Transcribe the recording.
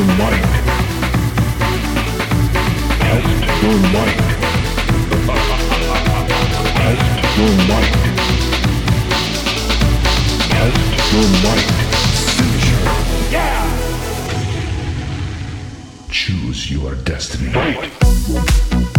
your mind. Test your mind. Test your mind. Test your mind. Signature. Yeah! Choose your destiny. Fight.